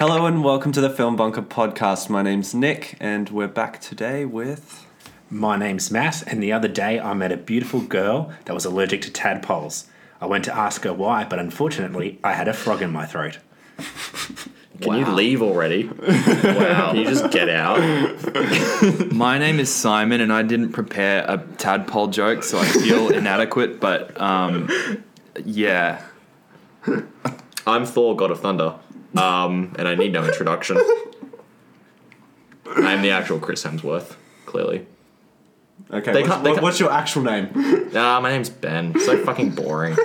Hello and welcome to the Film Bunker podcast. My name's Nick, and we're back today with. My name's Matt, and the other day I met a beautiful girl that was allergic to tadpoles. I went to ask her why, but unfortunately, I had a frog in my throat. Can you leave already? wow. Can you just get out? My name is Simon, and I didn't prepare a tadpole joke, so I feel inadequate. But um, yeah, I'm Thor, God of Thunder, um, and I need no introduction. I'm the actual Chris Hemsworth, clearly. Okay, They what's, can't- they what- can't- what's your actual name? Ah, my name's Ben. It's so fucking boring.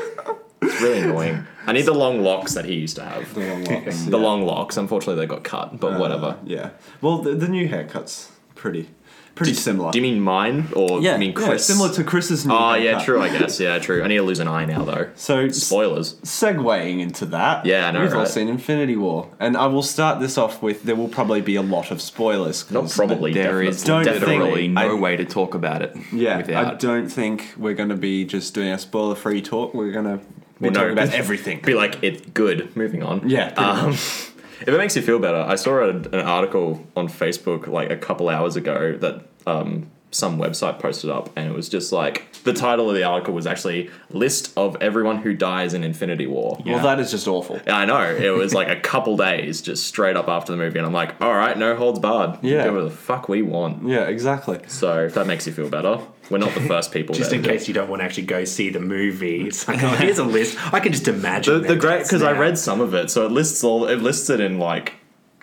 It's really annoying. I need the long locks that he used to have. The long locks. The long locks. Unfortunately, they got cut, but whatever. Yeah. Well, the, the new haircut's pretty, pretty similar. Do you mean mine or yeah, you mean yeah, similar to Chris's new. Oh yeah, true. I guess. Yeah, true. I need to lose an eye now though. So Spoilers. segueing into that. Yeah, I know, We've all right? seen Infinity War, and I will start this off with there will probably be a lot of spoilers. Not probably. There is definitely. No I- way to talk about it. Yeah, I don't think we're going to be just doing a spoiler-free talk. We're going to be Well, no, talking about everything. Be like, it's good. Moving on. Yeah, Um, if it makes you feel better, I saw a, an article on Facebook like a couple hours ago that um, some website posted up, and it was just like the title of the article was actually "List of everyone who dies in Infinity War." Well, that is just awful. I know it was like a couple days, just straight up after the movie, and I'm like, all right, no holds barred. Yeah. do whatever the fuck we want. Yeah, exactly. So if that makes you feel better, we're not the first people. Just there in to do case you don't want to actually go see the movie, it's like, oh, here's a list. I can just imagine. The, the great because I read some of it, so it lists all it lists it in like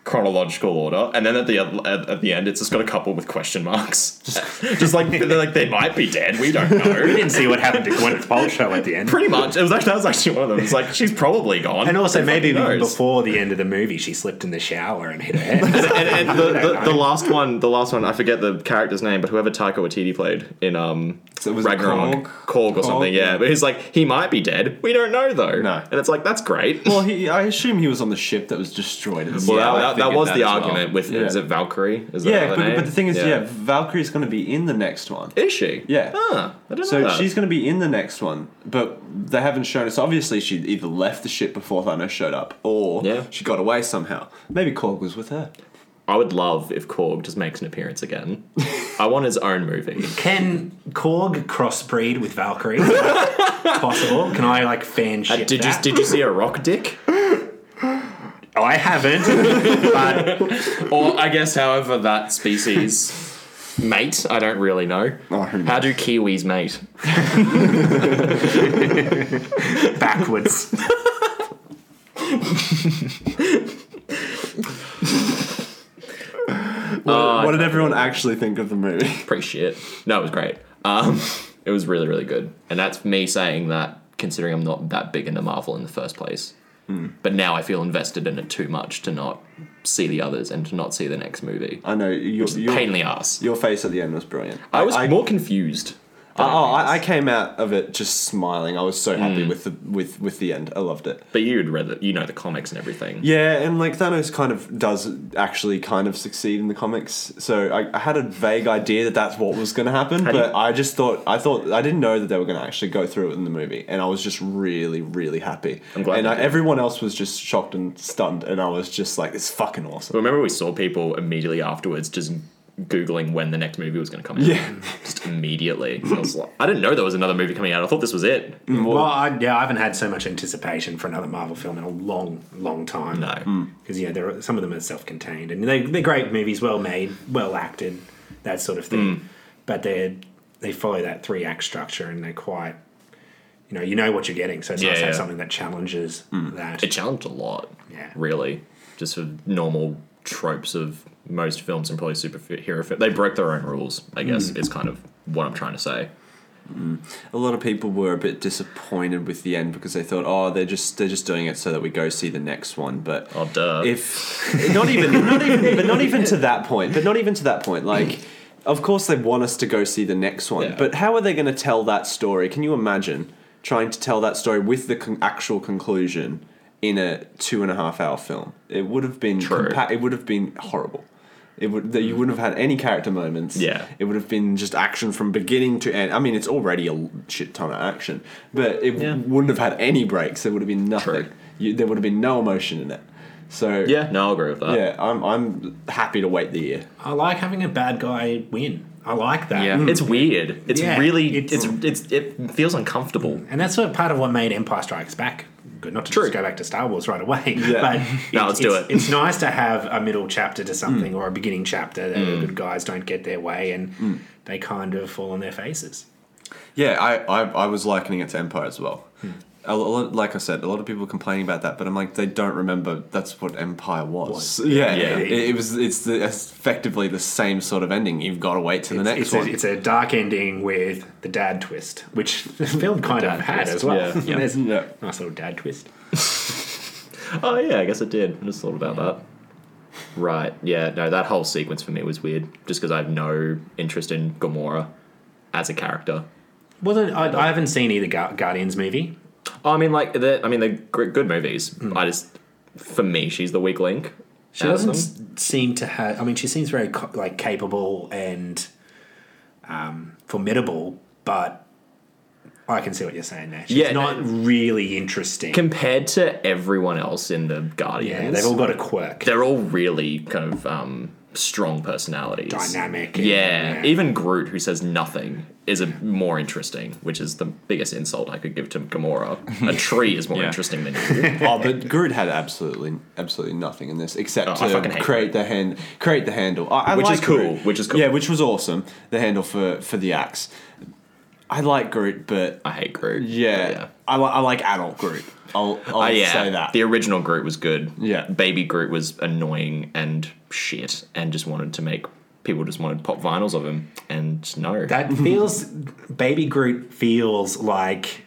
chronological order, and then at the at, at the end, it's just got a couple with question marks, just, like they're like they might be dead. We don't know. We didn't see what happened to Gwyneth Paltrow at the end. Pretty much, it was actually that was actually one of them. It's like she's probably gone, And also, Who maybe even before the end of the movie, she slipped in the shower and hit her head. and, and the, the, the last one, the last one, I forget the character's name, but whoever Taika Waititi played in um So was Ragnarok, Korg? Korg, or something, yeah. yeah. But he's like, he might be dead. We don't know though. No. and it's like that's great. Well, he, I assume he was on the ship that was destroyed. At the Well, end. I that, that, that was that the as well. argument with Yeah. is it Valkyrie? Is that yeah, her but, but the thing is, yeah, Valkyrie's going to be in the next one. Is she? Yeah. Ah, I don't So know that. she's going to be in the next one, but they haven't shown us. Obviously, she either left the ship before Thanos showed up, or Yeah. she got away somehow. Maybe Korg was with her. I would love if Korg just makes an appearance again. I want his own movie. Can Korg crossbreed with Valkyrie? Is that possible? Can I like fan ship Uh, did you did you see a rock dick? Oh, I haven't. but Or I guess, however, that Species mate? I don't really know. Oh, who How do kiwis mate? backwards. What, what did everyone actually think of the movie? Pretty shit. No, it was great. Um, it was really really good, and that's me saying that considering I'm not that big into Marvel in the first place. But now I feel invested in it too much to not see the others and to not see the next movie. I know your, your, Pain in the ass. your face at the end was brilliant. I was I, more confused. Oh, I, I came out of it just smiling. I was so Mm. happy with the with with the end. I loved it. But you'd read it, you know the comics and everything. Yeah, and like Thanos kind of does actually kind of succeed in the comics. So I, I had a vague idea that that's what was going to happen, but you- I just thought I thought I didn't know that they were going to actually go through it in the movie, and I was just really really happy. I'm glad And I, everyone else was just shocked and stunned, and I was just like, "It's fucking awesome." Remember, we saw people immediately afterwards just googling when the next movie was going to come out. Yeah. just immediately. I was like, I didn't know there was another movie coming out. I thought this was it. Well, I, yeah, I haven't had so much anticipation for another Marvel film in a long, long time. No. Hmm. because yeah, there are, some of them are self-contained and they they're great movies, well made, well acted, that sort of thing. Hmm. But they they follow that three act structure and they're quite, you know, you know what you're getting. So it's Yeah, nice to have yeah. something that challenges hmm. that. It challenged a lot. Yeah. Really, just for normal tropes of most films and probably superhero films. They broke their own rules. I hmm. guess is kind of what I'm trying to say. Hmm. A lot of people were a bit disappointed with the end because they thought, "Oh, they're just they're just doing it so that we go see the next one." But Oh, duh. if not even not even but not even to that point but not even to that point like of course they want us to go see the next one Yeah. but how are they going to tell that story can you imagine trying to tell that story with the con- actual conclusion in a two and a half hour film it would have been True. compa- it would have been horrible it would that you wouldn't have had any character moments. Yeah. it would have been just action from beginning to end. I mean, it's already a shit ton of action, but it Yeah. wouldn't have had any breaks. There would have been nothing. True. You, there would have been no emotion in it. So Yeah, no, I'll agree with that. yeah, I'm I'm happy to wait the year. I like having a bad guy win. I like that. Yeah. It's weird. It's Yeah, really it's- it's, it's it feels uncomfortable. And that's what part of what made Empire Strikes Back good. Not to True. just go back to Star Wars right away, Yeah. but No, let's do it's, it. It's nice to have a middle chapter to something mm. or a beginning chapter that the mm. good guys don't get their way and mm. they kind of fall on their faces. Yeah, I, I, I was likening it to Empire as well. A lot, like I said, a lot of people complaining about that, but I'm like, they don't remember that's what Empire was. Was. Yeah, Yeah. It, it was. It's the, effectively the same sort of ending. You've got to wait to the next it's one. A, it's a dark ending with the dad twist, which the film kind of had twist, as well. yeah. Yeah. There's Yeah. a nice little dad twist. Oh yeah, I guess it did. I just thought about that. Right. Yeah. No, that whole sequence for me was weird. Just because I have no interest in Gamora as a character. Well, then, I, I haven't seen either Gu- Guardians movie. Oh, I mean, like, they're, I mean, they're good movies. I just, for me, she's the weak link. She doesn't seem to have. I mean, she seems very like capable and um, formidable, but I can see what you're saying there. She's Yeah. not really interesting. compared to everyone else in the Guardians. yeah, they've all got a quirk, they're all really kind of um, strong personalities. dynamic. and- Yeah, even Groot, who says nothing, is a more interesting, which is the biggest insult I could give to Gamora. A tree is more Yeah. interesting than you. oh, but Groot had absolutely, absolutely nothing in this except Oh, to fucking hate create the hand, create the handle. I, I Which like is cool, Groot. which is cool. Yeah, which was awesome. The handle for for the axe. I like Groot, but I hate Groot. yeah, yeah. I, li- I like adult Groot. I'll, I'll Oh, yeah. say that. The original Groot was good. Yeah. Baby Groot was annoying and shit and just wanted to make people just wanted pop vinyls of him and no. That feels. Baby Groot feels like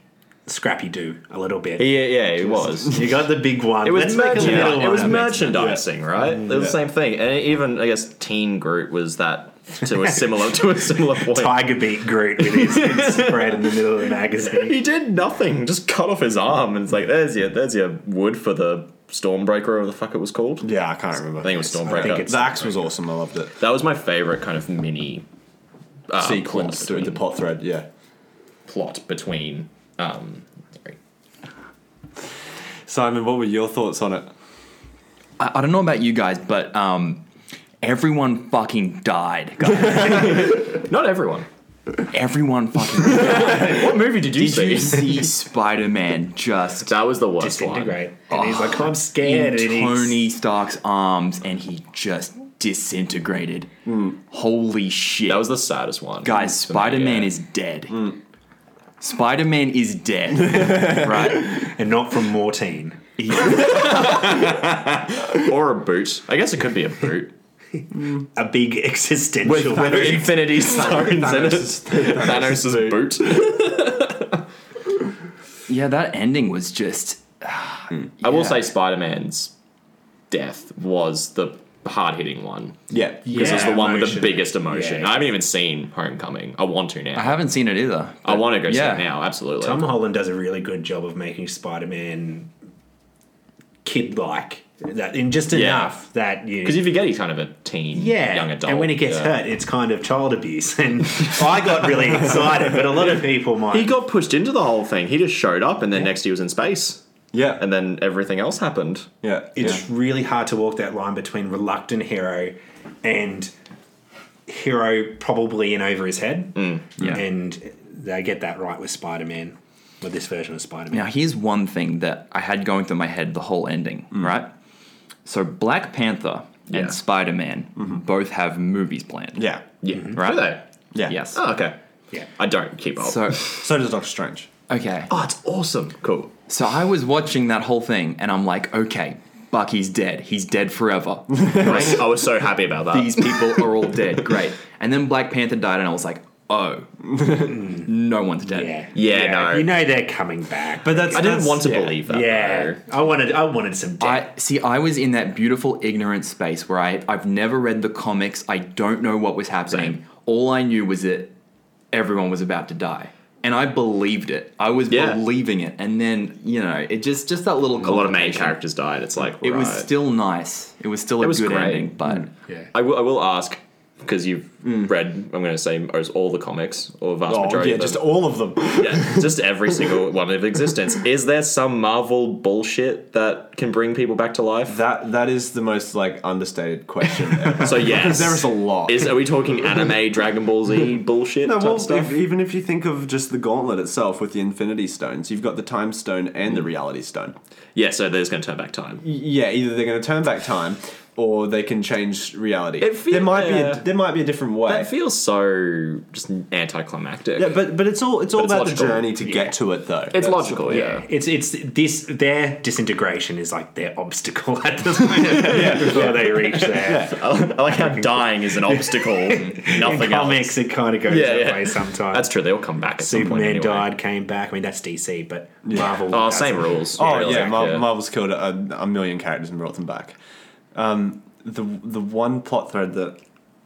Scrappy Doo a little bit. yeah, yeah, it was. You got the big one. It was, Let's make a merchan- little it was merchandising, right? It was the same thing. And even I guess Teen Groot was that to a similar to a similar point. Tiger Beat Groot with his, his spread in the middle of the magazine. He did nothing, just cut off his arm and it's like there's your there's your wood for the Stormbreaker or the fuck it was called. yeah, I can't remember. I think it was I Stormbreaker. think it's- the axe was awesome. I loved it. that was my favorite kind of mini uh, Sequence plot through the between, plot thread. Yeah. plot between um sorry. Simon, what were your thoughts on it? I, I don't know about you guys, but um, everyone fucking died. guys. Not everyone. Everyone fucking. What movie did you Did see? you see Spider Man just that was the worst one. Disintegrate. And he's like, I'm in scared. and he's- Tony Stark's arms and he just disintegrated? Hmm. Holy shit. That was the saddest one. Guys, for me, Spider Man yeah. is dead. Hmm. Spider Man is dead. right? and not from Mortine. or a boot. I guess it could be a boot. A big existential. With boot. Infinity Stones in it. Thanos' boot. Yeah, that ending was just. Ah, hmm. I will say Spider Man's death was the hard hitting one. Yeah. This is the Yeah, one with the biggest emotion. Yeah. I haven't even seen Homecoming. I want to now. I haven't seen it either. I want to go see yeah. it now, absolutely. Tom Holland does a really good job of making Spider-Man kid-like. That in just Yeah. enough that you. Because if you get he's kind of a teen, yeah, young adult. and when he gets Yeah. hurt, it's kind of child abuse. And I got really excited, but a lot of people might. He got pushed into the whole thing. He just showed up, and then next he was in space, Yeah. and then everything else happened. yeah. it's really hard to walk that line between reluctant hero and hero probably in over his head. Mm. Yeah. And they get that right with Spider Man, with this version of Spider Man. Now, here's one thing that I had going through my head the whole ending, mm. right? So, Black Panther Yeah. and Spider Man mm-hmm. both have movies planned. Yeah. Yeah, Right? Do they? Yeah. Yes. Oh, okay. Yeah. I don't keep up. So, So does Doctor Strange. okay. oh, it's awesome. Cool. So, I was watching that whole thing and I'm like, okay, Bucky's dead. He's dead forever. Right. I was so happy about that. These people are all dead. Great. And then Black Panther died and I was like, oh, hmm. no one's dead. Yeah. Yeah, no. You know they're coming back. But that's I didn't that's- want to yeah. believe that. yeah. though. I wanted I wanted some depth. I see. I was in that beautiful ignorant space where I I've never read the comics. I don't know what was happening. Same. All I knew was that everyone was about to die, and I believed it. I was Yeah. believing it, and then you know, it just just that little. A lot of main characters died. It's like It was right. still nice. It was still a was good great. ending, but yeah. I will, I will ask because you've mm. read, I'm going to say, all the comics or vast Oh, majority yeah, of them. Yeah, just all of them. yeah, just every single one of existence. Is there some Marvel bullshit that can bring people back to life? That that is the most like understated question. ever. So yes, because there is a lot. Is are we talking anime Dragon Ball Z bullshit no, well, stuff? if, even if you think of just the gauntlet itself with the Infinity Stones, you've got the Time Stone and the mm. Reality Stone. yeah, so they're just going to turn back time. Yeah, either they're going to turn back time, or they can change reality. It fe- there might be a, there might be a different way. That feels so just anticlimactic. yeah, but but it's all it's all it's about logical. the journey to get to it though. it's That's- logical. Yeah, Yeah. it's it's this their disintegration is like their obstacle at this point yeah. before they reach there. I like how dying is an obstacle. and In comics, else. it kind of goes Yeah, that yeah. way sometimes. That's true. They all come back at some point. Superman Anyway. died, came back. I mean, that's DC, but Marvel. Oh, same rules. Oh really, yeah, Marvel's killed a, a million characters and brought them back. Um, the the one plot thread that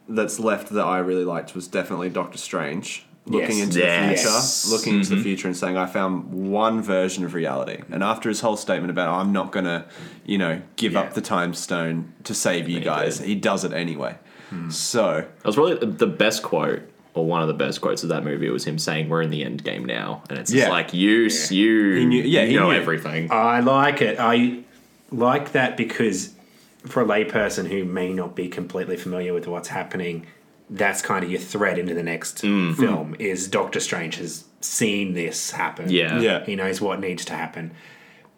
that's left that I really liked was definitely Doctor Strange looking Yes. into Yes. the future, looking into the future and saying, "I found one version of reality." And after his whole statement about, "I'm not gonna, you know, give Yeah. up the time stone to save you guys," did. he does it anyway. So That was probably the best quote, or one of the best quotes of that movie, was him saying, "We're in the end game now," and it's just Yeah. like you, s you, He knew- yeah, you he know knew. everything. I like it. I like that because for a layperson who may not be completely familiar with what's happening, that's kind of your thread into the next Mm. film. Is Doctor Strange has seen this happen? Yeah. Yeah. he knows what needs to happen.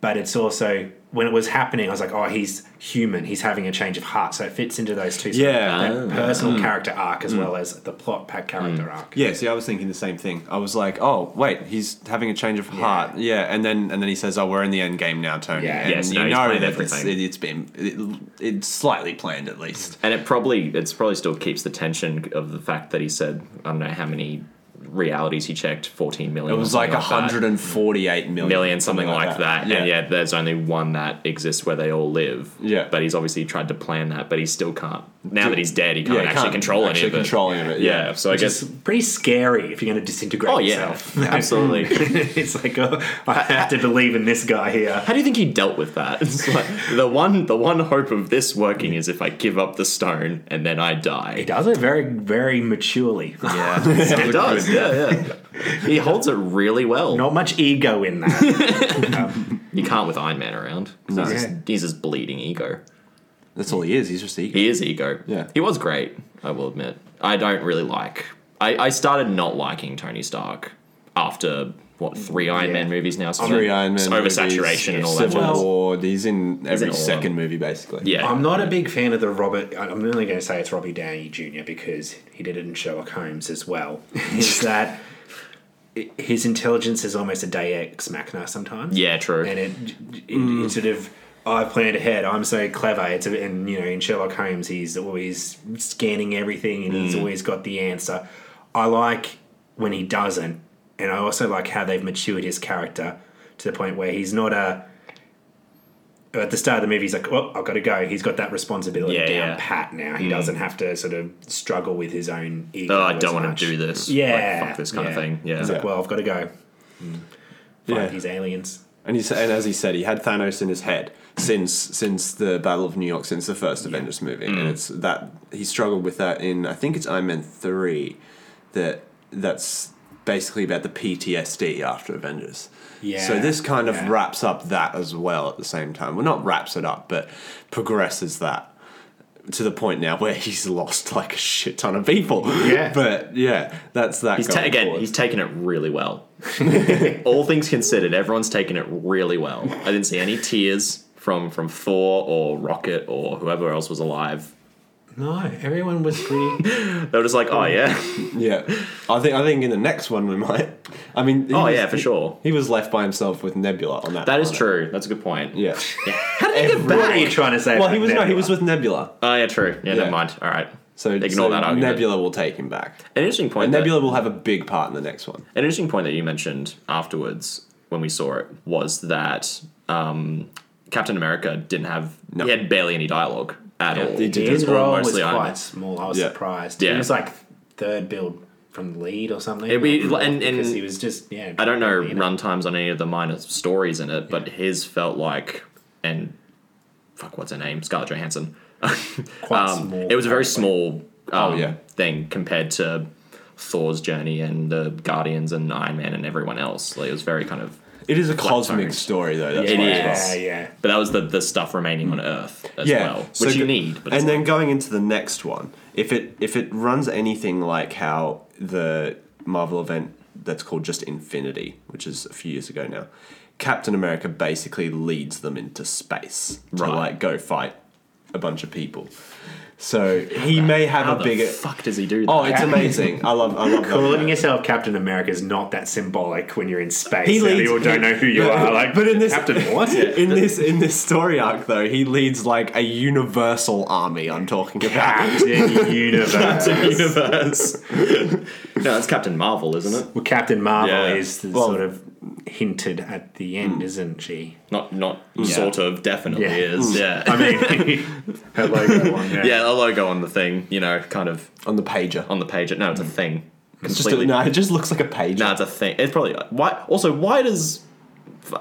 But it's also when it was happening, I was like, oh, he's human. He's having a change of heart, so it fits into those two. sort of- Yeah. that Ah. personal hmm. character arc as hmm. well as the plot pack character hmm. arc. Yeah, see, I was thinking the same thing. I was like, "Oh, wait, he's having a change of heart." Yeah, and then and then he says, "Oh, we're in the end game now, Tony." Yeah. and Yes, you no, he's know planned that it's, everything. it, it's been it, it's slightly planned at least. And it probably it's probably still keeps the tension of the fact that he said I don't know how many realities he checked, fourteen million. It was like something that. 148 million, million, something like that. Yeah. And yet there's only one that exists where they all live. Yeah. But he's obviously tried to plan that, but he still can't. Now that he's dead, he can't Yeah, actually can't control actually it. control any of it, Yeah. yeah. So I guess. pretty scary if you're going to disintegrate Oh yeah, yourself. absolutely. it's like, oh, I have to believe in this guy here. How do you think he dealt with that? It's like the one the one hope of this working is if I give up the stone and then I die. He does it very, very maturely. Yeah, it does. Yeah, yeah. He holds it really well. Not much ego in that. Um, you can't with Iron Man around. He's, just, he's just bleeding ego. That's all he is. He's just ego. He is ego. Yeah. He was great, I will admit. I don't really like. I, I started not liking Tony Stark after, what, three Iron Yeah. Man movies now? So Three Iron Man, Oversaturation movies, and all that Civil jazz. War. He's in every in all of second movie, basically. Yeah. I'm not a big fan of the Robert. I'm only going to say it's Robbie Downey Jr. because he did it in Sherlock Holmes as well. is that i- his intelligence is almost a Deus Machina sometimes. Yeah, true. and it, it, it sort of I've planned ahead. I'm so clever. It's a, and you know in Sherlock Holmes he's always scanning everything and he's mm. always got the answer. I like when he doesn't, and I also like how they've matured his character to the point where he's not a. At the start of the movie, he's like, "Oh, I've got to go." He's got that responsibility Yeah, down yeah. pat now. He doesn't have to sort of struggle with his own ego. oh, I don't want much. to do this. Yeah, Like, fuck this kind of thing. Yeah. He's like, "Well, I've got to go." Fight Yeah. these aliens. And he and as he said, he had Thanos in his head since since the Battle of New York, since the first Avengers movie, Mm. and it's that he struggled with that in I think it's Iron Man three, that that's basically about the PTSD after Avengers. Yeah, So this kind of yeah. wraps up that as well at the same time. Well, not wraps it up, but progresses that to the point now where he's lost like a shit ton of people. Yeah. but yeah, that's that. He's ta- again. forward. He's taken it really well. All things considered, everyone's taken it really well. I didn't see any tears from from Thor or Rocket or whoever else was alive. No, everyone was pretty. They were just like, oh yeah, Yeah, I think I think in the next one we might. I mean, oh was- yeah, for he- sure. He was left by himself with Nebula on that. That is planet. true. That's a good point. Yeah. How did he get what are you trying to say? well, about he was no, he was with Nebula. Oh yeah, true. Yeah, Yeah. never mind. All right. So Ignore so that argument. Nebula will take him back. An interesting point. And that- Nebula will have a big part in the next one. An interesting point that you mentioned afterwards when we saw it was that um, Captain America didn't have No. he had barely any dialogue at all. he did. His It was all role was mostly Iron quite small. I was Yeah. surprised. Yeah. He was like third build from the lead or something. It'd be- Or- and- and- because he was just yeah. I don't know barely in it. run times on any of the minor stories in it, but his felt like and fuck, what's her name? Scarlett Johansson. Quite Um, small It was a very small um, Oh, yeah. thing compared to Thor's journey and the Guardians and Iron Man and everyone else. Like, it was very kind of. It is a cosmic tones. story, though. That's It why is. it's- Yeah, yeah. But that was the, the stuff remaining on Earth as yeah, well, so which you go- need. But and it's then like- going into the next one, if it if it runs anything like how the Marvel event that's called just Infinity, which is a few years ago now, Captain America basically leads them into space to Right. like go fight a bunch of people. So he may have how a the bigger. fuck does he do oh, that? Oh, it's amazing! I love, I love Calling that. yourself Captain America is not that symbolic when you're in space. He leads- people don't know who you but- are. Like, but in this- Captain what? In this in this story arc, though, he leads like a universal army. I'm talking about. Captain Universe. universe. no, it's Captain Marvel, isn't it? Well, Captain Marvel Yeah. is the Well- sort of hinted at the end, Hmm. isn't she? Not, not sort of, definitely Yeah. is. Yeah. I mean, her logo one. Yeah. yeah, a logo on the thing, you know, kind of on the pager. on the pager. No, it's a thing. It's just a, Completely. no, it just looks like a page. No, it's a thing. It's probably why. Also, why does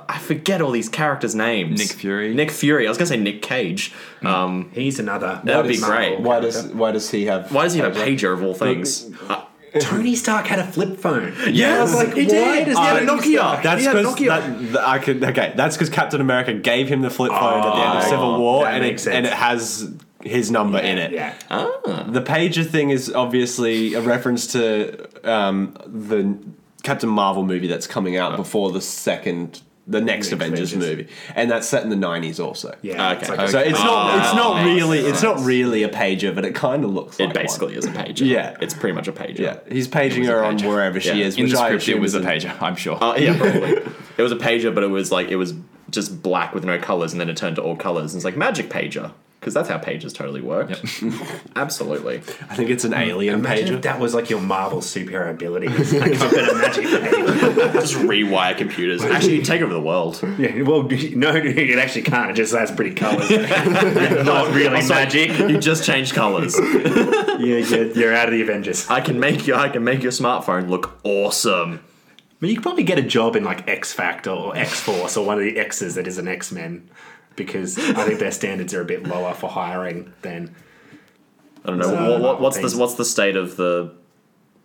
I forget all these characters' names? Nick Fury. Nick Fury. I was gonna say Nick Cage. Um, He's another. That would be Marvel great. Why character. does why does he have? why does he have a pager of all things? Uh, Tony Stark had a flip phone? Yes, I was like, he why did. does He had a Tony Nokia. Stark- That's He had a because Nokia. that, that I could okay. That's because Captain America gave him the flip phone at the end of Oh, Civil War, that and makes it, and it has his number in it. Yeah. The pager thing is obviously a reference to um, the Captain Marvel movie that's coming out before the second, the next, Next Avengers, Avengers. movie, and that's set in the nineties also. Yeah. Okay. It's like So it's not it's Oh, not makes really it's not really a pager, but it kind of looks like it basically is a pager. Yeah. it's pretty much a pager. Yeah, he's paging her on pager. wherever she Yeah. is. In which the I script, it was a pager. I'm sure. Uh, yeah, probably. it was a pager, but it was like it was just black with no colors, and then it turned to all colors. And it's like magic pager because that's how pages totally work. Absolutely. I think it's an alien Imagine pager. if that was like your Marvel superhero abilities. Like, I've got a magic just rewire computers. Actually, you take over the world. Yeah, well, no, it actually can't. It just has pretty colours. Not really Also, magic. You just change colors. Yeah, you're, you're out of the Avengers. I can make your I can make your smartphone look awesome. I mean, you could probably get a job in like X Factor or X Force or one of the X's that is an X Men because I think their standards are a bit lower for hiring than. I don't know So, what, what, what's things. the what's the state of the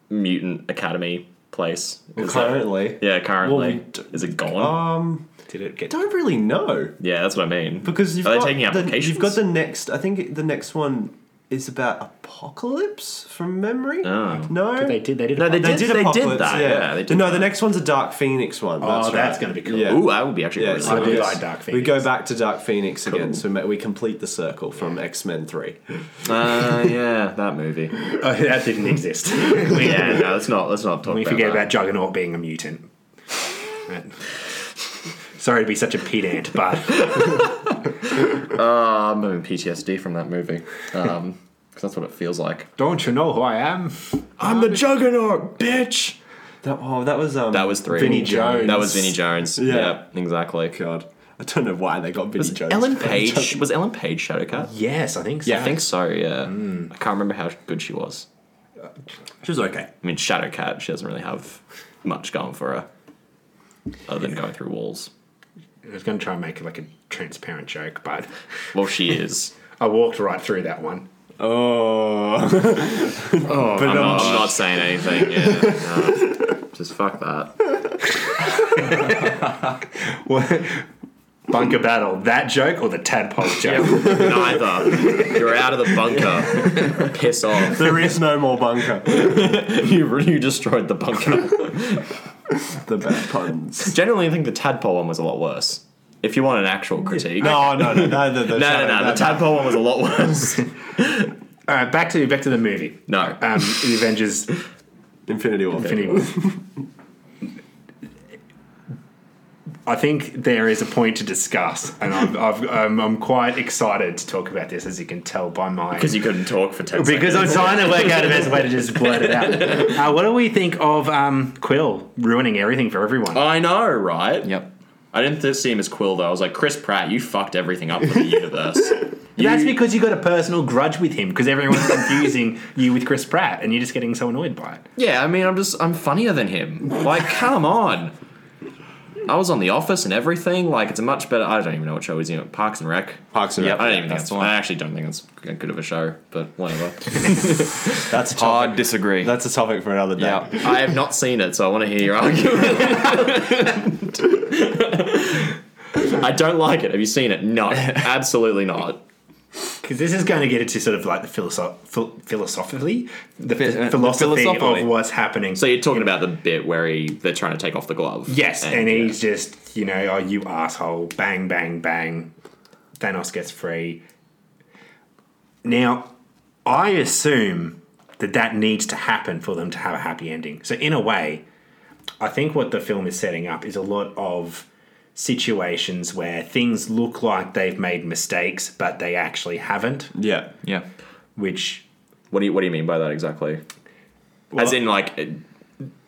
mutant academy place. Is that- Currently, yeah, currently. Well, we is it gone? um, Did it get? don't really know yeah, that's what I mean. because you've Are they got taking the, applications? you've got the next. I think the next one is about apocalypse from memory. Oh. No, They did. They did. No, they Apocalypse. did- they Apocalypse, that, yeah, they did no, that. the next one's a Dark Phoenix one. Oh, that's, that's right. gonna be cool. Yeah. Ooh, that would be actually Yeah, really so I nice. do we- like Dark We go back to Dark Phoenix again, so ma- we complete the circle from X Men Three. Uh, yeah, that movie. Oh, that didn't exist. Yeah, no, let's not let's not talk we about forget that. about Juggernaut being a mutant. Right. Sorry to be such a pedant, but Uh, I'm having PTSD from that movie. Um, because that's what it feels like. don't you know who I am? I'm the Juggernaut, bitch. That oh, that was um, That was three. Vinnie Jones. That was Vinnie Jones. Yeah. Yeah, exactly. God, I don't know why they got Vinnie Was Jones. Ellen Page was Ellen Page Shadowcat? Yes, I think so. Yeah, I think so. Yeah, I can't remember how good she was. She was okay. I mean, Shadowcat, she doesn't really have much going for her, other than going through walls. I was going to try and make like a transparent joke, but Well, she is. I walked right through that one. Oh, Oh, But I'm, not, um, I'm not saying anything. Yeah, no. just fuck that. Bunker battle. That joke or the tadpole joke? Neither. You're out of the bunker. Piss off. there is no more bunker. You you destroyed the bunker. the bad puns. Generally, I think the tadpole one was a lot worse. If you want an actual critique. No, no, no, no, the, the no, no, no. The tadpole one was a lot worse. All right, back to back to the movie. No. Um, the Avengers Infinity War. Infinity War. I think there is a point to discuss, and I'm, I've, um, I'm quite excited to talk about this, as you can tell by my. Because you couldn't talk for 10 Because I'm trying to work out the best way to just blurt it out. Uh, what do we think of um, Quill ruining everything for everyone? I know, right? Yep. I didn't th- see him as Quill, though. I was like, Chris Pratt, you fucked everything up for the universe. That's because you got a personal grudge with him because everyone's confusing you with Chris Pratt, and you're just getting so annoyed by it. Yeah, I mean, I'm just, I'm funnier than him. Like, come on. I was on The Office and everything. Like, it's a much better. I don't even know what show he's in. Parks and Rec. Parks and Yeah, Rec. I don't even think that's one. I actually don't think it's a good of a show, but whatever. That's a Hard disagree. That's a topic for another day. yeah. I have not seen it, so I want to hear your argument. I don't like it. Have you seen it? No, absolutely not. Because this is going to get into sort of like the philosoph- phil- philosophically, the Phi- phi- uh, philosophy philosophically. of what's happening. So you're talking about the bit where he they're trying to take off the glove. yes, and, yeah. he's just you know, oh you asshole, bang bang bang, Thanos gets free. Now, I assume that that needs to happen for them to have a happy ending. So in a way, I think what the film is setting up is a lot of situations where things look like they've made mistakes, but they actually haven't. Yeah. Yeah. Which What do you What do you mean by that exactly? As in, like,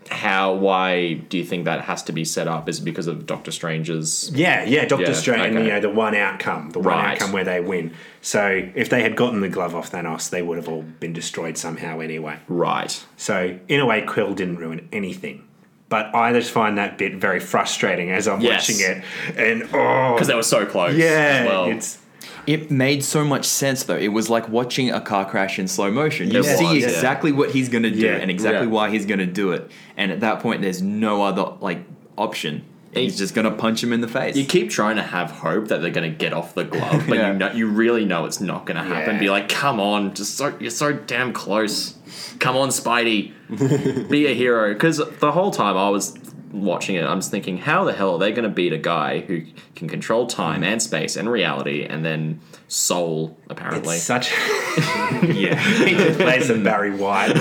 how? Why do you think that has to be set up? Is it because of Doctor Strange's? Yeah, yeah, Doctor Yeah, Strange, okay. you know, the one outcome, the one Right. outcome where they win. So if they had gotten the glove off Thanos, they would have all been destroyed somehow anyway. Right. So in a way, Quill didn't ruin anything. But I just find that bit very frustrating as I'm Yes. watching it, and oh, Because they were so close. yeah, as well. it's It made so much sense though. It was like watching a car crash in slow motion. You It see was, yeah. exactly what he's gonna do Yeah. and exactly Yeah. why he's gonna do it. And at that point there's no other like option. He's just gonna punch him in the face. You keep trying to have hope that they're going to get off the glove, but Yeah. you know you really know it's not going to happen. Yeah. Be like, come on, just so you're so damn close. Come on, Spidey, be a hero. Because the whole time I was watching it, I'm just thinking, how the hell are they going to beat a guy who can control time and space and reality, and then soul apparently? it's such. yeah. he just plays some Barry White.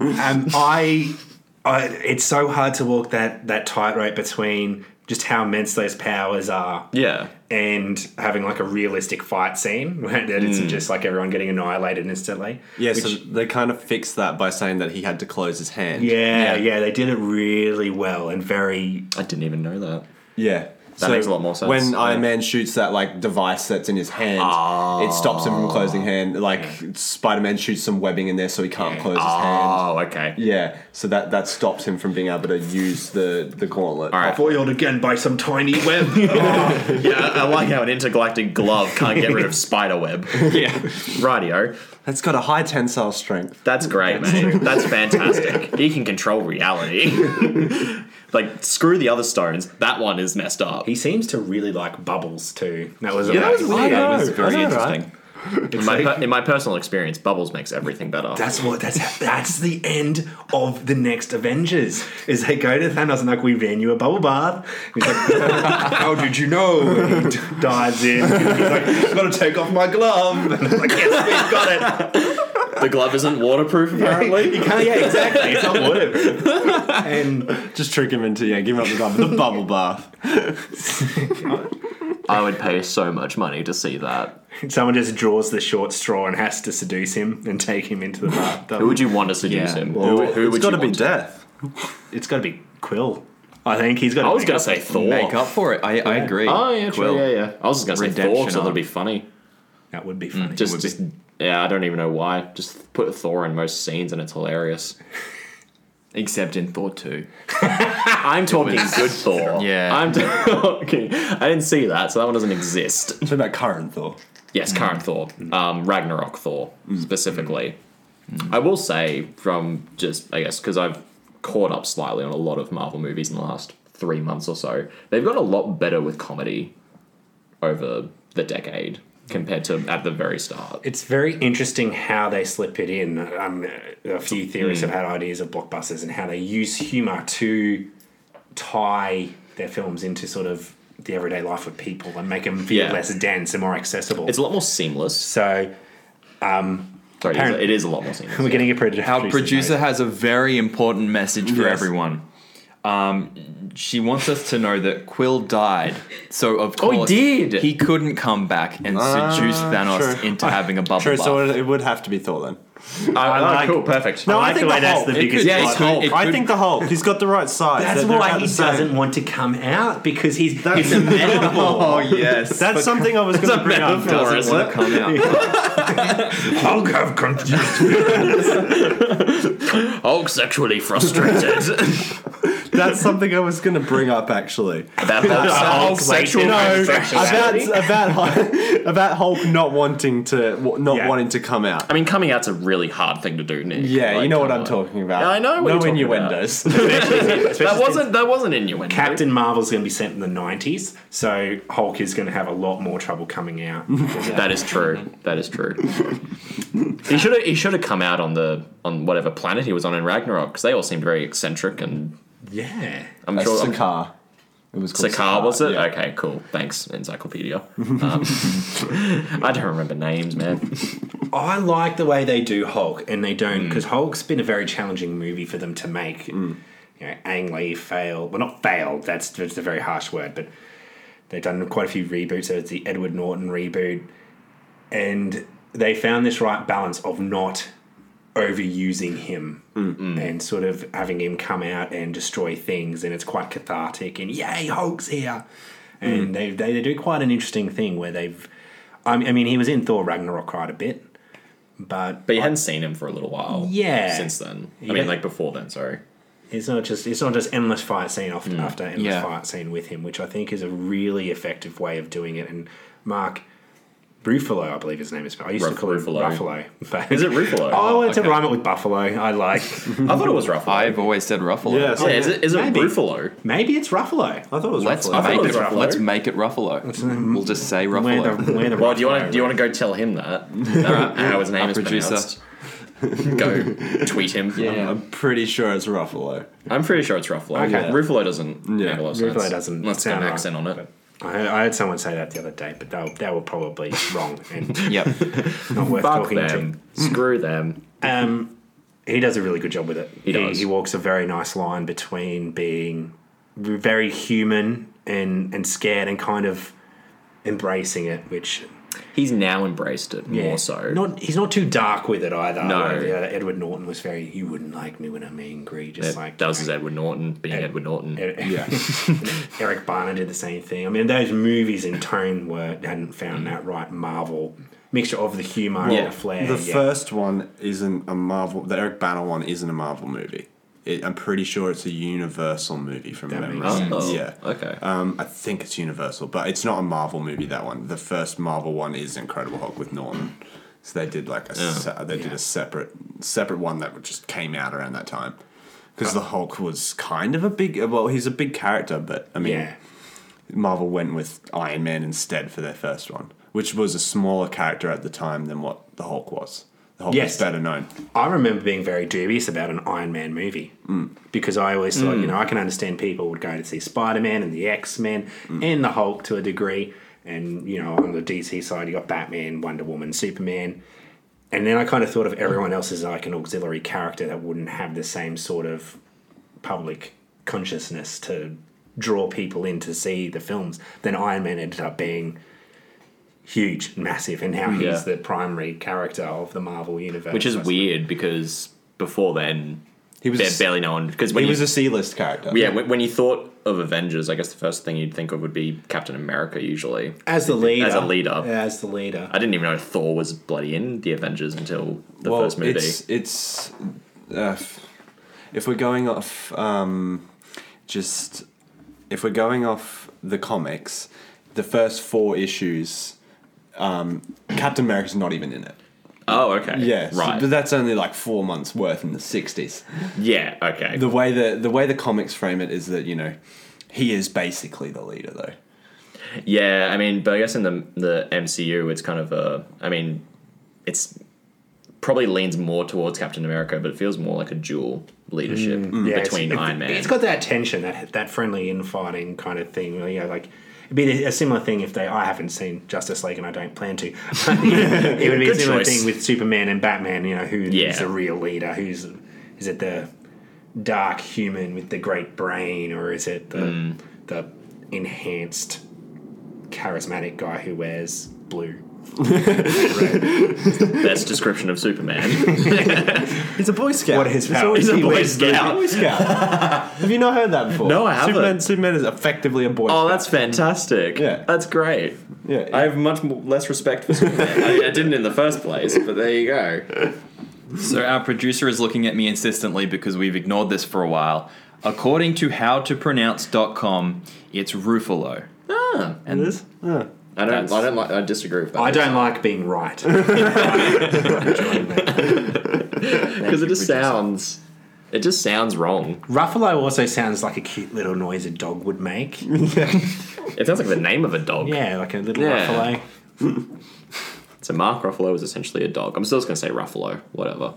and um, I, I, it's so hard to walk that that tightrope between just how immense those powers are yeah, and having like a realistic fight scene where that it's Mm. just like everyone getting annihilated instantly. Yeah, Which- so they kind of fixed that by saying that he had to close his hand. yeah, Yeah. yeah, they did it really well and very. I didn't even know that. Yeah. That makes a lot more sense. When Yeah. Iron Man shoots that like device that's in his hand, it stops him from closing hand. Like Spider Man shoots some webbing in there so he can't close his hand. Oh, okay. Yeah, so that that stops him from being able to use the the gauntlet. All right. Foiled again by some tiny web. Oh, yeah, I I like how an intergalactic glove can't get rid of spider web. yeah. Radio. That's got a high tensile strength. That's great, man. That's fantastic. He can control reality. like, screw the other stones. That one is messed up. he seems to really like bubbles too. That was Yeah, that was amazing. weird. That was I very know, interesting. In my, per- in my personal experience, bubbles makes everything better. That's what that's that's the end of the next Avengers. Is they go to Thanos and like we ran you a bubble bath. He's like, how did you know? And he d- dives in. He's like, I've got to take off my glove. And I'm like, yes, we've got it. the glove isn't waterproof, apparently. You can't. Yeah, exactly. It's not waterproof. And Just trick him into yeah, give him up the bubble, the bubble bath. I would pay so much money to see that. someone just draws the short straw and has to seduce him and take him into the bathtub. Who would you want to seduce Yeah. him? Well, who who it's would got to be death. It's got to be Quill. I think he's got. I was going to say Thor. Make up for it. I, I agree. Oh, yeah, true. Quill. Yeah, yeah. I was just going to say Thor, Redemption so that'd be funny. That would be mm, funny. Just, would be. just, yeah, I don't even know why. Just put Thor in most scenes and it's hilarious. Except in Thor 2. I'm talking good Thor. Yeah. I'm talking. I didn't see that, so that one doesn't exist. What about current Thor? Yes, mm. current Thor, mm. um, Ragnarok Thor mm. specifically. I will say from just I guess because I've caught up slightly on a lot of Marvel movies in the last three months or so. They've got a lot better with comedy over the decade compared to at the very start. It's very interesting how they slip it in. Um, a few theorists have had ideas of blockbusters and how they use humor to tie their films into sort of the everyday life of people and make them feel Yeah. less dense and more accessible. It's a lot more seamless. so Sorry, it is, Apparent- it is a lot more seamless. we're getting a producer. Our producer has a very important message for Yes. everyone. Um, she wants us to know that Quill died, so of Oh, he course did! He couldn't come back and seduce Ah, Thanos true. into having a bubble True, bath. so it, it would have to be Thor then. I, oh, like- cool, perfect. No, I I think the way the that's Hulk. the biggest could- yeah, plot it's hole. Hulk. I think the Hulk. He's got the right size. That's They're- they're why he doesn't want to come out because he's That's- it's a metaphor. Oh yes. That's something I was going to bring up. doesn't want to come out. Hulk have confused. Hulk sexually frustrated. That's something I was going to bring up actually. About Hulk, Hulk sexual No, about about Hulk- about Hulk not wanting to not Yeah. wanting to come out. I mean, coming out's a really hard thing to do, Nick. Yeah, Like, you know what I'm on. talking about. Yeah, I know what no innuendos. That wasn't that wasn't innuendo. Captain Marvel's going to be sent in the 90s, so Hulk is going to have a lot more trouble coming out. That is true. That is true. he should have he should have come out on the on whatever planet he was on in Ragnarok because they all seemed very eccentric and yeah. I'm sure. I'm- Sakaar. It was called Sakaar was it? yeah. Okay, cool. Thanks, Encyclopedia. Um, I don't remember names, man. I like the way they do Hulk, and they Mm. don't because Hulk's been a very challenging movie for them to make. You know, Ang Lee failed. Well, not failed. That's that's a very harsh word, but they've done quite a few reboots. So it's the Edward Norton reboot, and they found this right balance of not overusing him and sort of having him come out and destroy things, and it's quite cathartic. And yay, Hulk's here! And they, they they do quite an interesting thing where they've. I mean, I mean, he was in Thor Ragnarok quite a bit, but But you hadn't seen him for a little while. Yeah. Since then, I Yeah. mean, like before then. Sorry. it's not just it's not just endless fight scene after, mm. after endless Yeah. fight scene with him, which I think is a really effective way of doing it. And Mark Ruffalo, I believe his name is. I used Ruff- to call him Ruffalo. Ruffalo. Is it Ruffalo? Oh, I wanted Okay. to rhyme it with Buffalo. I like. I thought it was Ruffalo. I've always said Ruffalo. Yeah, yeah, is it is it Maybe. Ruffalo? Maybe it's Ruffalo. I thought it was Let's Ruffalo. Make it it. Ruffalo. Let's make it Ruffalo. We'll just say Where Ruffalo. the, where the Well, do you want Ruffalo to do you want to go tell him that? Uh, how his name Our is producer. pronounced? go tweet him. Yeah. I'm pretty sure it's Ruffalo. I'm pretty sure it's Ruffalo. Okay. Ruffalo doesn't Yeah. make a lot of sense. Ruffalo doesn't Let's get an sound right, accent on it. I heard, I heard someone say that the other day, but they were, they were probably wrong and Yep. not worth Fuck talking them. Screw them. Um, he does a really good job with it. He does. He walks a very nice line between being very human and and scared and kind of embracing it, which He's now embraced it yeah, more so. Not he's not too dark with it either. No. Like, yeah, Edward Norton was very. You wouldn't like me when I'm angry. Just that, like that was his Edward Norton being Ed- Edward Norton. yeah. Eric Bana did the same thing. I mean, those movies in tone were hadn't found mm. that right Marvel mixture of the humor Yeah. and the flair. The yeah. first one isn't a Marvel. The Eric Bana one isn't a Marvel movie. It, I'm pretty sure it's a Universal movie from That memory. makes sense. Oh, Yeah. okay. Um, I think it's Universal, but it's not a Marvel movie. That one, the first Marvel one, is Incredible Hulk with Norton. So they did like a se- they did a separate separate one that just came out around that time because the Hulk was kind of a big well he's a big character, but I mean yeah. Marvel went with Iron Man instead for their first one, which was a smaller character at the time than what the Hulk was. Hulk Yes. was better known. I remember being very dubious about an Iron Man movie mm. because I always thought, you mm. know, I can understand people would go to see Spider Man and the X Men mm. and the Hulk to a degree. And, you know, on the DC side, you got Batman, Wonder Woman, Superman. And then I kind of thought of everyone else as like an auxiliary character that wouldn't have the same sort of public consciousness to draw people in to see the films. Then Iron Man ended up being huge, massive, and now he's Yeah. the primary character of the Marvel universe. Which is weird because before then He was they're barely known. Because when he you was a C list character. yeah when, when you thought of Avengers, I guess the first thing you'd think of would be Captain America. Usually, as the leader. As a leader. Yeah, as the leader. I didn't even know Thor was bloody in the Avengers until the well, first movie. it's it's uh, if we're going off um, just if we're going off the comics, the first four issues, um, Captain America's not even in it. Oh, okay. Yes, Right. but that's only like four months worth in the '60s. yeah. Okay. The way the the way the comics frame it is that you know he is basically the leader though. Yeah, I mean, but I guess in the the MCU, it's kind of a. I mean, it's probably leans more towards Captain America, but it feels more like a dual leadership Yeah, it's- between it- Iron Man. It's got that tension, that that friendly infighting kind of thing. You know, like it'd be a similar thing if they. I haven't seen Justice League, and I don't plan to. it would be a similar choice. thing with Superman and Batman. You know, who's Yeah. the real leader? Who's is it the dark human with the great brain, or is it the Mm. the enhanced charismatic guy who wears blue? Best description of Superman. He's a Boy Scout. What are his It's powers? always He's a been Boy listed as Scout. Boy Scout. Have you not heard that before? No, I haven't. Superman, Superman is effectively a Boy Scout. Oh, Scout. that's fantastic. Yeah. That's great. yeah. I have much more, less respect for Superman. I, I didn't in the first place, but there you go. So our producer is looking at me insistently because we've ignored this for a while. According to howtopronounce.com, it's Ruffalo. Ah, And It is? Yeah. I don't. That's- I don't like. I disagree with that. I don't like being right. because it just sounds. It just sounds wrong. Ruffalo also sounds like a cute little noise a dog would make. It sounds like the name of a dog. Yeah, like a little Yeah. Ruffalo. So Mark Ruffalo is essentially a dog. I'm still just gonna say Ruffalo. Whatever.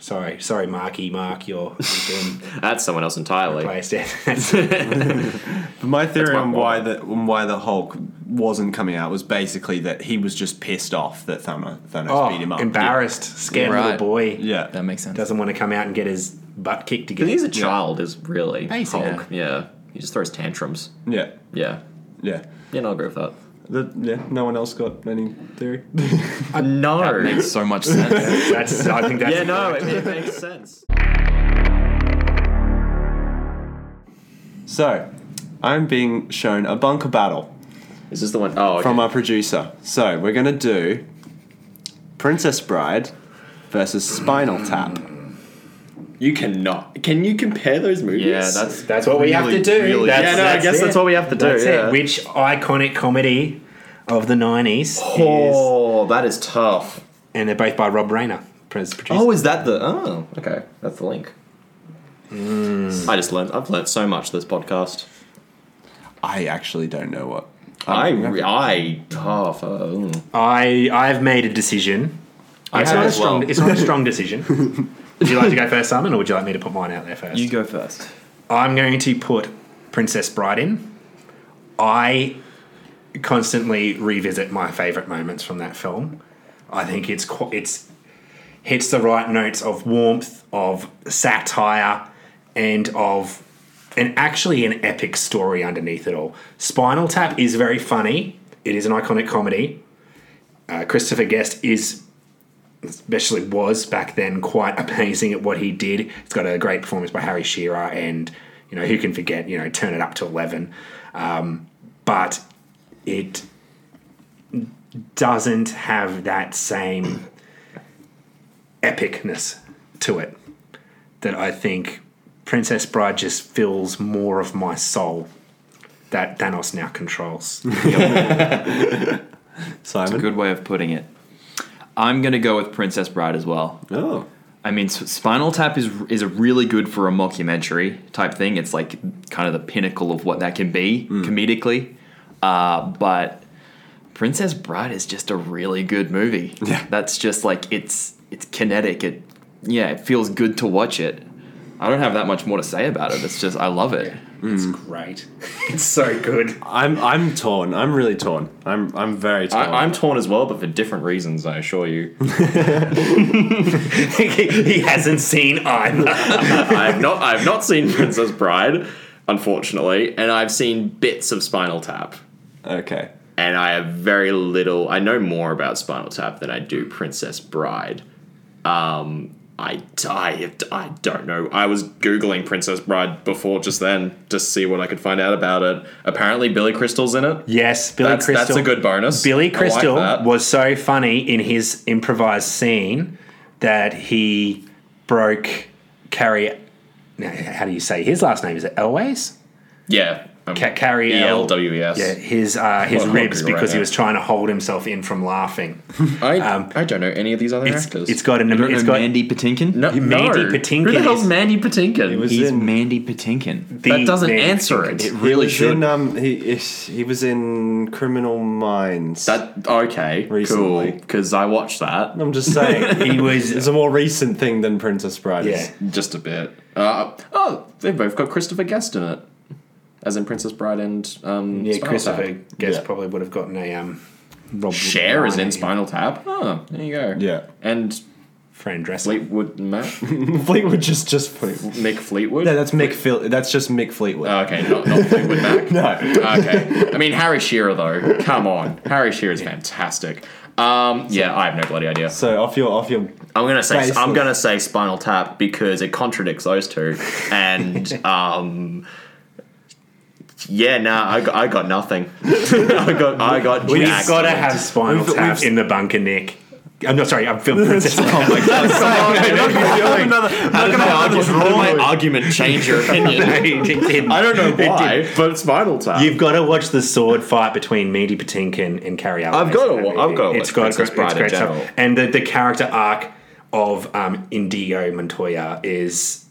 Sorry, sorry, Marky Mark, you're you've been That's someone else entirely. replaced. Yeah, But my theory my on why the on why the Hulk wasn't coming out was basically that he was just pissed off that Thanos, Thanos oh, beat him up. embarrassed, scared Right. little boy. Yeah. that makes sense. Doesn't want to come out and get his butt kicked Because again. he's a child, is really Basically. Hulk. Yeah. He just throws tantrums. Yeah. Yeah. Yeah. Yeah, no, I agree with that. The, yeah. No one else got any theory. no. That makes so much sense. That's, I think that's yeah, no, it, it makes sense. so, I'm being shown a bunker battle This Is this the one? Oh, okay. from our producer. So we're gonna do Princess Bride versus Spinal Tap. You cannot. Can you compare those movies? yeah, that's That's what we have to do. really- That's- Yeah, no, I guess it. that's what we have to do, That's yeah. it. Which iconic comedy of the nineties oh, is? Oh, that is tough. And they're both by Rob Reiner, pres- producer. Oh, is that the? Oh, okay, that's the link. Hmm. I just learned. I've learned so much this podcast. I actually don't know what. Um, I, I, oh, oh. I I've made a decision. I It's have not a as strong. well. It's not a strong decision. Would you like to go first, Simon, or would you like me to put mine out there first? You go first. I'm going to put Princess Bride in. I constantly revisit my favorite moments from that film. I think it's qu- it's hits the right notes of warmth, of satire, and of and actually an epic story underneath it all. Spinal Tap is very funny. It is an iconic comedy. Uh, Christopher Guest is especially was back then quite amazing at what he did. It's got a great performance by Harry Shearer, and you know who can forget you know turn it up to eleven, um, but it doesn't have that same epicness to it that I think Princess Bride just fills more of my soul that Thanos now controls. Simon. Good way of putting it. I'm gonna go with Princess Bride as well. Oh. I mean, Spinal Tap is is really good for a mockumentary type thing. It's like kind of the pinnacle of what that can be comedically. Uh, but Princess Bride is just a really good movie. Yeah. that's just like it's it's kinetic. It yeah, it feels good to watch it. I don't have that much more to say about it. It's just I love it. It's great. It's so good. I'm I'm torn. I'm really torn. I'm I'm very torn. I, I'm torn as well, but for different reasons. I assure you. he hasn't seen either. I have not. I have not seen Princess Bride, unfortunately, and I've seen bits of Spinal Tap. okay. and I have very little. I know more about Spinal Tap than I do Princess Bride. Um, I, I, I don't know. I was googling Princess Bride before just then just to see what I could find out about it. Apparently, Billy Crystal's in it. Yes, Billy That's, Crystal. that's a good bonus. Billy I like Crystal was so funny in his improvised scene that he broke Cary. Now, how do you say his last name? Is it Elways? yeah. Um, Ca- Cary L. L W E S. Yeah, his uh, his Well, ribs right because he now. was trying to hold himself in from laughing. I, um, I don't know any of these other It's, actors. it's got an You don't it's know got Mandy Patinkin? no, Mandy no. Patinkin Who the hell's is- Mandy Patinkin? was He's in- Mandy Patinkin. the that doesn't Mandy answer Patinkin. it. He really was should. in um he he was in Criminal Minds. that okay, Recently. cool. Because I watched that. I'm just saying He was it's a more recent thing than Princess Bride. yeah. Just a bit. Uh, oh, they've both got Christopher Guest in it, as in Princess Bride and um, Yeah, Spinal Christopher Tap. Guest Yeah. probably would have gotten a um. Rob Cher is in Spinal Tap. Oh, there you go. Yeah. And Fran Drescher. Fleetwood Mac, Fleetwood just just Fleetwood. Mick Fleetwood. No, that's Mick Phil. That's just Mick Fleetwood. Oh, okay, not, not Fleetwood Mac. no. Okay, I mean Harry Shearer though. Come on, Harry Shearer is fantastic. Um, yeah, I have no bloody idea. So off your off your I'm gonna say Baseless. I'm gonna say Spinal Tap because it contradicts those two, and um, yeah, nah, I got I got nothing. I got I got. We've jacked. got to have Spinal We've- Tap we've- in the bunker, Nick. I'm not sorry. I'm Phil Princess. oh my god! another, How did my, argument, how did my argument change your opinion? I don't know why, but Spinal Tap. You've got to watch the sword fight between Meaty Patinkin and Cary Elwes. I've gotta in I've gotta It's watch got Princess great- Bride it's in great stuff. And the, the character arc of um, Indigo Montoya is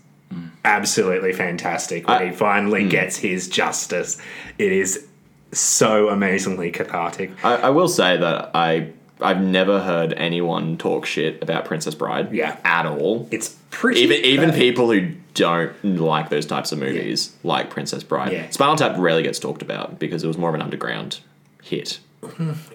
absolutely fantastic. When I- he finally Hmm. gets his justice, it is so amazingly cathartic. I, I will say that I I've never heard anyone talk shit about Princess Bride. Yeah. at all. It's pretty. even even people who don't like those types of movies, like Princess Bride. Yeah. Spinal Tap rarely gets talked about because it was more of an underground hit.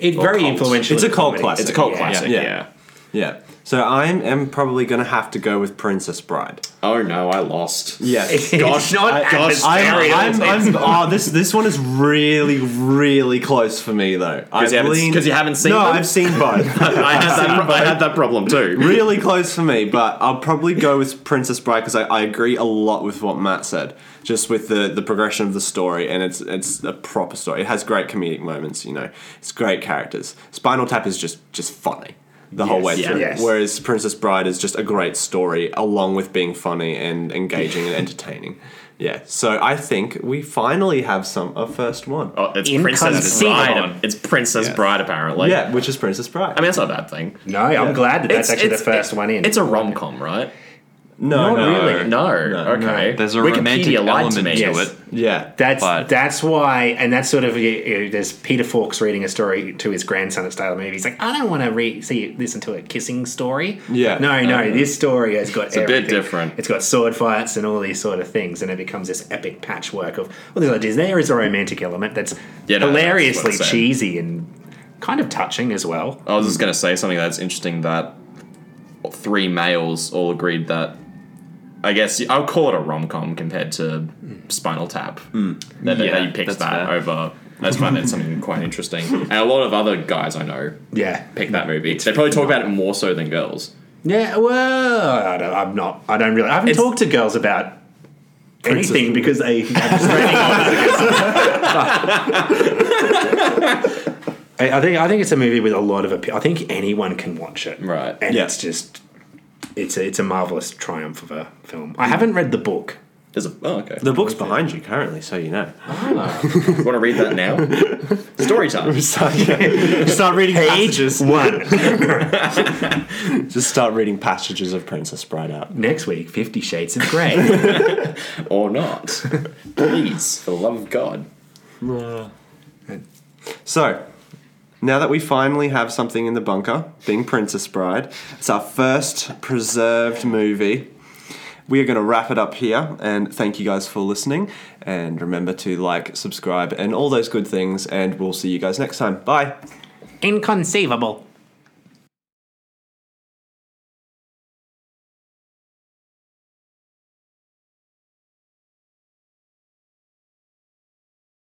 It's or very cult. influential. It's a cult comedy, classic. It's a cult yeah. classic. Yeah. Yeah. Yeah. So I am probably gonna have to go with Princess Bride. Oh no, I lost. Yeah. It's Gosh, not I- gosh, adversarial. I'm, I'm, I'm, oh, this this one is really, really close for me though. Because you, haven't- you haven't seen No, them? I've seen both. I had that. Pro- I had that problem too. really close for me, but I'll probably go with Princess Bride because I, I agree a lot with what Matt said. Just with the, the progression of the story, and it's it's a proper story. It has great comedic moments, you know. It's great characters. Spinal Tap is just just funny the whole way yeah, through. yes. Whereas Princess Bride is just a great story, along with being funny and engaging and entertaining. Yeah, so I think we finally have some a first one. Oh, it's Princess Inconceivable. Bride. It's Princess Yeah. Bride apparently. Yeah, which is Princess Bride. I mean that's not a bad thing. No, I'm glad that that's actually the first one in. It's a rom com, right? No, Not no, really. No. No. okay. There's a Wikipedia romantic element to me. to Yes. it. Yeah, That's But- that's why, and that's sort of you know, there's Peter Falks reading a story to his grandson at the start of the movie. He's like, I don't want to re- see listen to a kissing story. Yeah. no, no, uh-huh. this story has got it's a bit different. It's got sword fights and all these sort of things, and it becomes this epic patchwork of well, there's, ideas. there is a romantic element that's Yeah, no, that's hilariously what cheesy and kind of touching as well. I was just going to say something that's interesting that three males all agreed that. I guess I'll call it a rom com compared to Spinal Tap. Hmm. That, that Yeah, you picked that fair. over. I just find that something quite interesting. And a lot of other guys I know Yeah, pick that movie. They probably talk about it more so than girls. yeah. Well, I don't, I'm not. I don't really. I haven't It's- talked to girls about. Anything because they have restraining orders against them. I I think I think it's a movie with a lot of appeal. I think anyone can watch it, Right. And Yeah. it's just it's a it's a marvelous triumph of a film. I haven't read the book. There's a oh okay. the book's behind you currently, so you know. Ah. Want to read that now? Story time. start, start reading passages. one Just start reading passages of Princess Bride out. next week. Fifty Shades of Grey. or not. Please, for the love of God. So, now that we finally have something in the bunker, being Princess Bride, it's our first preserved movie. We are going to wrap it up here, and thank you guys for listening. And remember to like, subscribe, and all those good things. And we'll see you guys next time. Bye. Inconceivable.